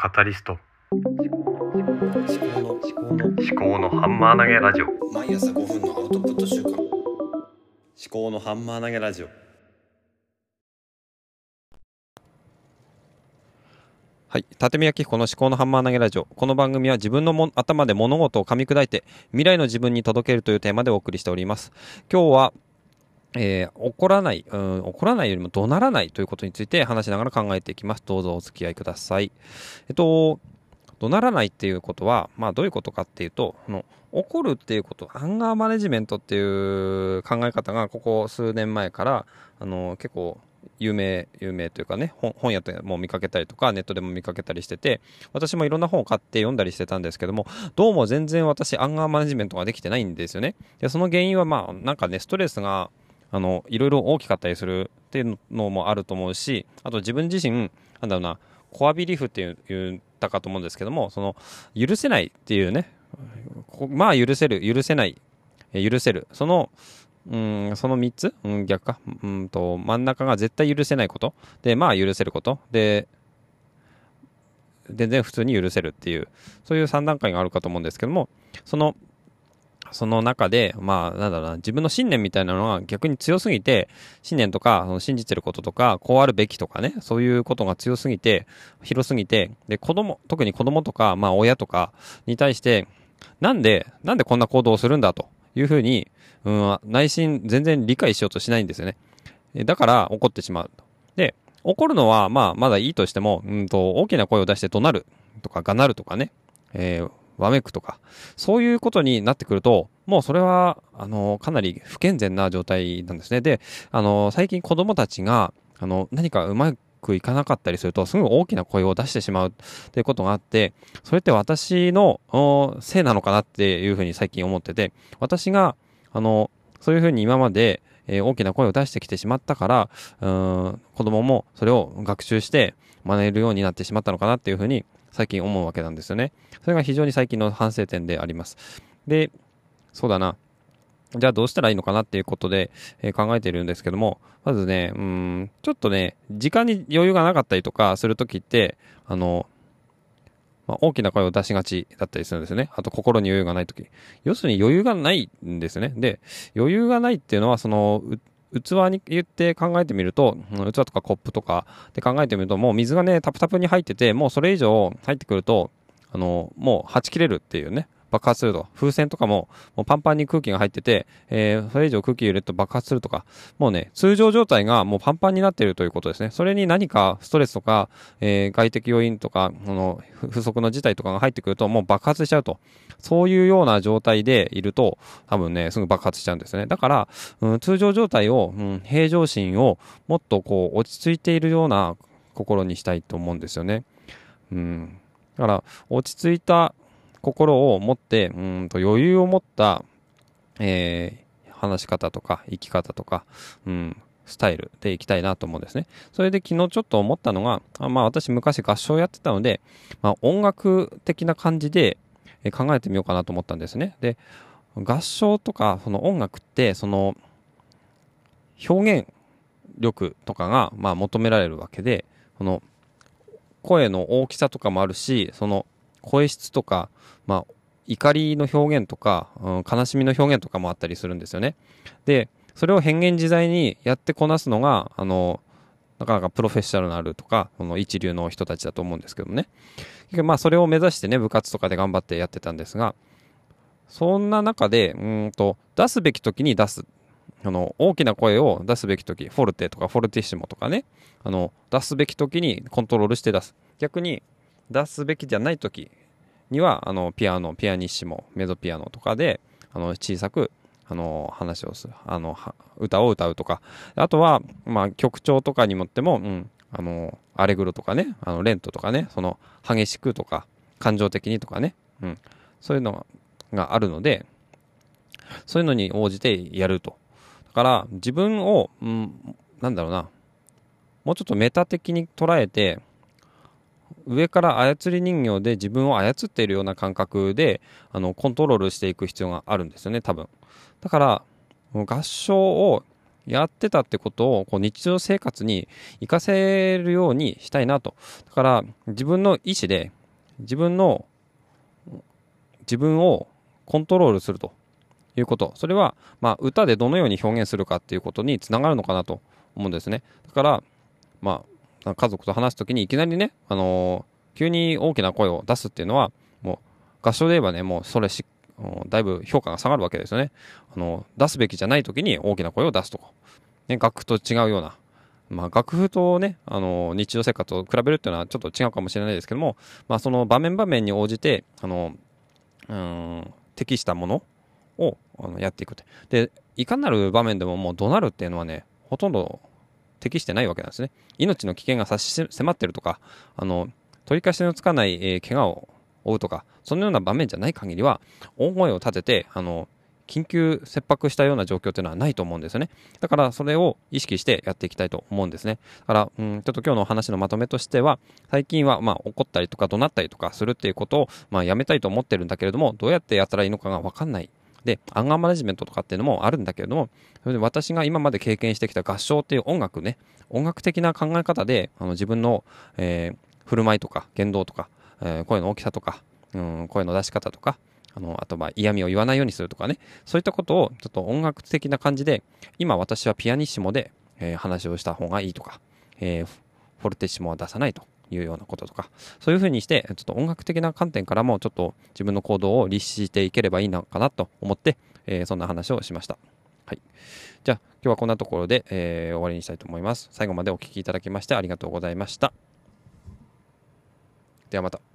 カタリスト思考の思考の思考のハンマー投げラジオ毎朝5分のアウトプット週間思考のハンマー投げラジオはい。立見明彦の思考のハンマー投げラジオ。この番組は自分のも頭で物事を噛み砕いて未来の自分に届けるというテーマでお送りしております。今日は、えー怒らない、うん、怒らないよりも怒鳴らないということについて話しながら考えていきます。どうぞお付き合いください。えっと、怒鳴らないっていうことは、まあどういうことかっていうと、この怒るっていうこと、アンガーマネジメントっていう考え方がここ数年前から、あの、結構有名、有名というかね、本屋でも見かけたりとか、ネットでも見かけたりしてて、私もいろんな本を買って読んだりしてたんですけども、どうも全然私、アンガーマネジメントができてないんですよね。で、その原因はまあ、なんかね、ストレスが、あの、いろいろ大きかったりするっていうのもあると思うし、あと自分自身、なんだろうな、コアビリーフって言ったかと思うんですけども、その、許せないっていうね、まあ許せる、許せない、許せる、その、うん、その3つ、うん、逆か、うんと、真ん中が絶対許せないこと、で、まあ許せること、で、全然普通に許せるっていう、そういう3段階があるかと思うんですけども、その、その中で、まあ、なんだろうな、自分の信念みたいなのが逆に強すぎて、信念とか、その信じてることとか、こうあるべきとかね、そういうことが強すぎて、広すぎて、で、子供、特に子供とか、まあ親とかに対して、なんで、なんでこんな行動をするんだというふうに、うん、内心全然理解しようとしないんですよね。だから怒ってしまう。で、怒るのは、まあ、まだいいとしても、うんと、大きな声を出して怒鳴るとか、がなるとかね、えーわめくとか、そういうことになってくると、もうそれは、あの、かなり不健全な状態なんですね。で、あの、最近子供たちが、あの、何かうまくいかなかったりすると、すごい大きな声を出してしまうっていうことがあって、それって私のせいなのかなっていうふうに最近思ってて、私が、あの、そういうふうに今まで、えー大きな声を出してきてしまったから、うーん、子供もそれを学習して真似るようになってしまったのかなっていうふうに最近思うわけなんですよね。それが非常に最近の反省点であります。で、そうだな。じゃあどうしたらいいのかなっていうことで、えー考えているんですけども、まずね、うん、ちょっとね、時間に余裕がなかったりとかするときって、あの、まあ、大きな声を出しがちだったりするんですよね。あと心に余裕がないとき。要するに余裕がないんですね。で、余裕がないっていうのは、その、器に言って考えてみると、器とかコップとかで考えてみると、もう水がね、タプタプに入ってて、もうそれ以上入ってくると、あの、もうはち切れるっていうね、爆発すると。風船とかも、もうパンパンに空気が入ってて、えーそれ以上空気入れると爆発するとか、もうね、通常状態がもうパンパンになっているということですね。それに何かストレスとか、えー外的要因とか、あの、不不測の事態とかが入ってくると、もう爆発しちゃうと。そういうような状態でいると、多分ね、すぐ爆発しちゃうんですね。だから、うん、通常状態を、うん、平常心をもっとこう、落ち着いているような心にしたいと思うんですよね。うん。だから、落ち着いた心を持って、うんと余裕を持った、えー話し方とか生き方とか、うん、スタイルでいきたいなと思うんですね。それで昨日ちょっと思ったのが、あまあ私昔合唱やってたので、まあ音楽的な感じで考えてみようかなと思ったんですね。で、合唱とかその音楽って、その表現力とかがまあ求められるわけで、この声の大きさとかもあるし、その声質とか、まあ怒りの表現とか、うん悲しみの表現とかもあったりするんですよね。で、それを変幻自在にやってこなすのが、あの、なかなかプロフェッショナルとか、この一流の人たちだと思うんですけどもね。まあそれを目指してね、部活とかで頑張ってやってたんですが、そんな中で、うんと、出すべき時に出す。あの、大きな声を出すべき時、フォルテとかフォルティッシモとかね、あの、出すべき時にコントロールして出す。逆に、出すべきじゃない時には、あの、ピアノ、ピアニッシモ、メゾピアノとかで、あの、小さく、あの、話をする。あの、歌を歌うとか。あとは、まあ、曲調とかにもっても、うん、あの、アレグロとかね、あの、レントとかね、その、激しくとか、感情的にとかね、うん、そういうのがあるので、そういうのに応じてやると。だから、自分を、うん、なんだろうな、もうちょっとメタ的に捉えて、上から操り人形で自分を操っているような感覚であのコントロールしていく必要があるんですよね多分。だから合唱をやってたってことをこう日常生活に活かせるようにしたいなと。だから自分の意思で自分の自分をコントロールすると。いうこと。それは、ま、歌でどのように表現するかっていうことにつながるのかなと思うんですね。だからまあ家族と話す時にいきなりね、あのー、急に大きな声を出すっていうのはもう合唱で言えばねもうそれしだいぶ評価が下がるわけですよね。あの出すべきじゃない時に大きな声を出すとか、ね、楽譜と違うような。まあ、楽譜とね、あの、日常生活を比べるっていうのはちょっと違うかもしれないですけども、まあ、その場面場面に応じて、あの、うん、適したものをあのやっていくと。で、いかなる場面でももう怒鳴るっていうのはね、ほとんど適してないわけなんですね。命の危険が差し迫ってるとか、あの、取り返しのつかない、えー、怪我を負うとか、そのような場面じゃない限りは、大声を立てて、あの、緊急切迫したような状況っていうのはないと思うんですよね。だからそれを意識してやっていきたいと思うんですね。だから、うん、ちょっと今日のお話のまとめとしては、最近はまあ怒ったりとか怒鳴ったりとかするっていうことをまあやめたいと思ってるんだけれども、どうやってやったらいいのかがわかんない。で、アンガーマネジメントとかっていうのもあるんだけれども、それで私が今まで経験してきた合唱っていう音楽ね、音楽的な考え方で、あの自分の、えー、振る舞いとか言動とか、えー、声の大きさとか、うん、声の出し方とか、あの、あとまあ嫌味を言わないようにするとかね、そういったことをちょっと音楽的な感じで、今私はピアニッシモで、えー、話をした方がいいとか、えー、フォルテッシモは出さないと。いうようなこととか、そういうふうにして、ちょっと音楽的な観点からもちょっと自分の行動を律していければいいのかなと思って、えー、そんな話をしました。はい。じゃあ、今日はこんなところで、えー、終わりにしたいと思います。最後までお聴きいただきましてありがとうございました。ではまた。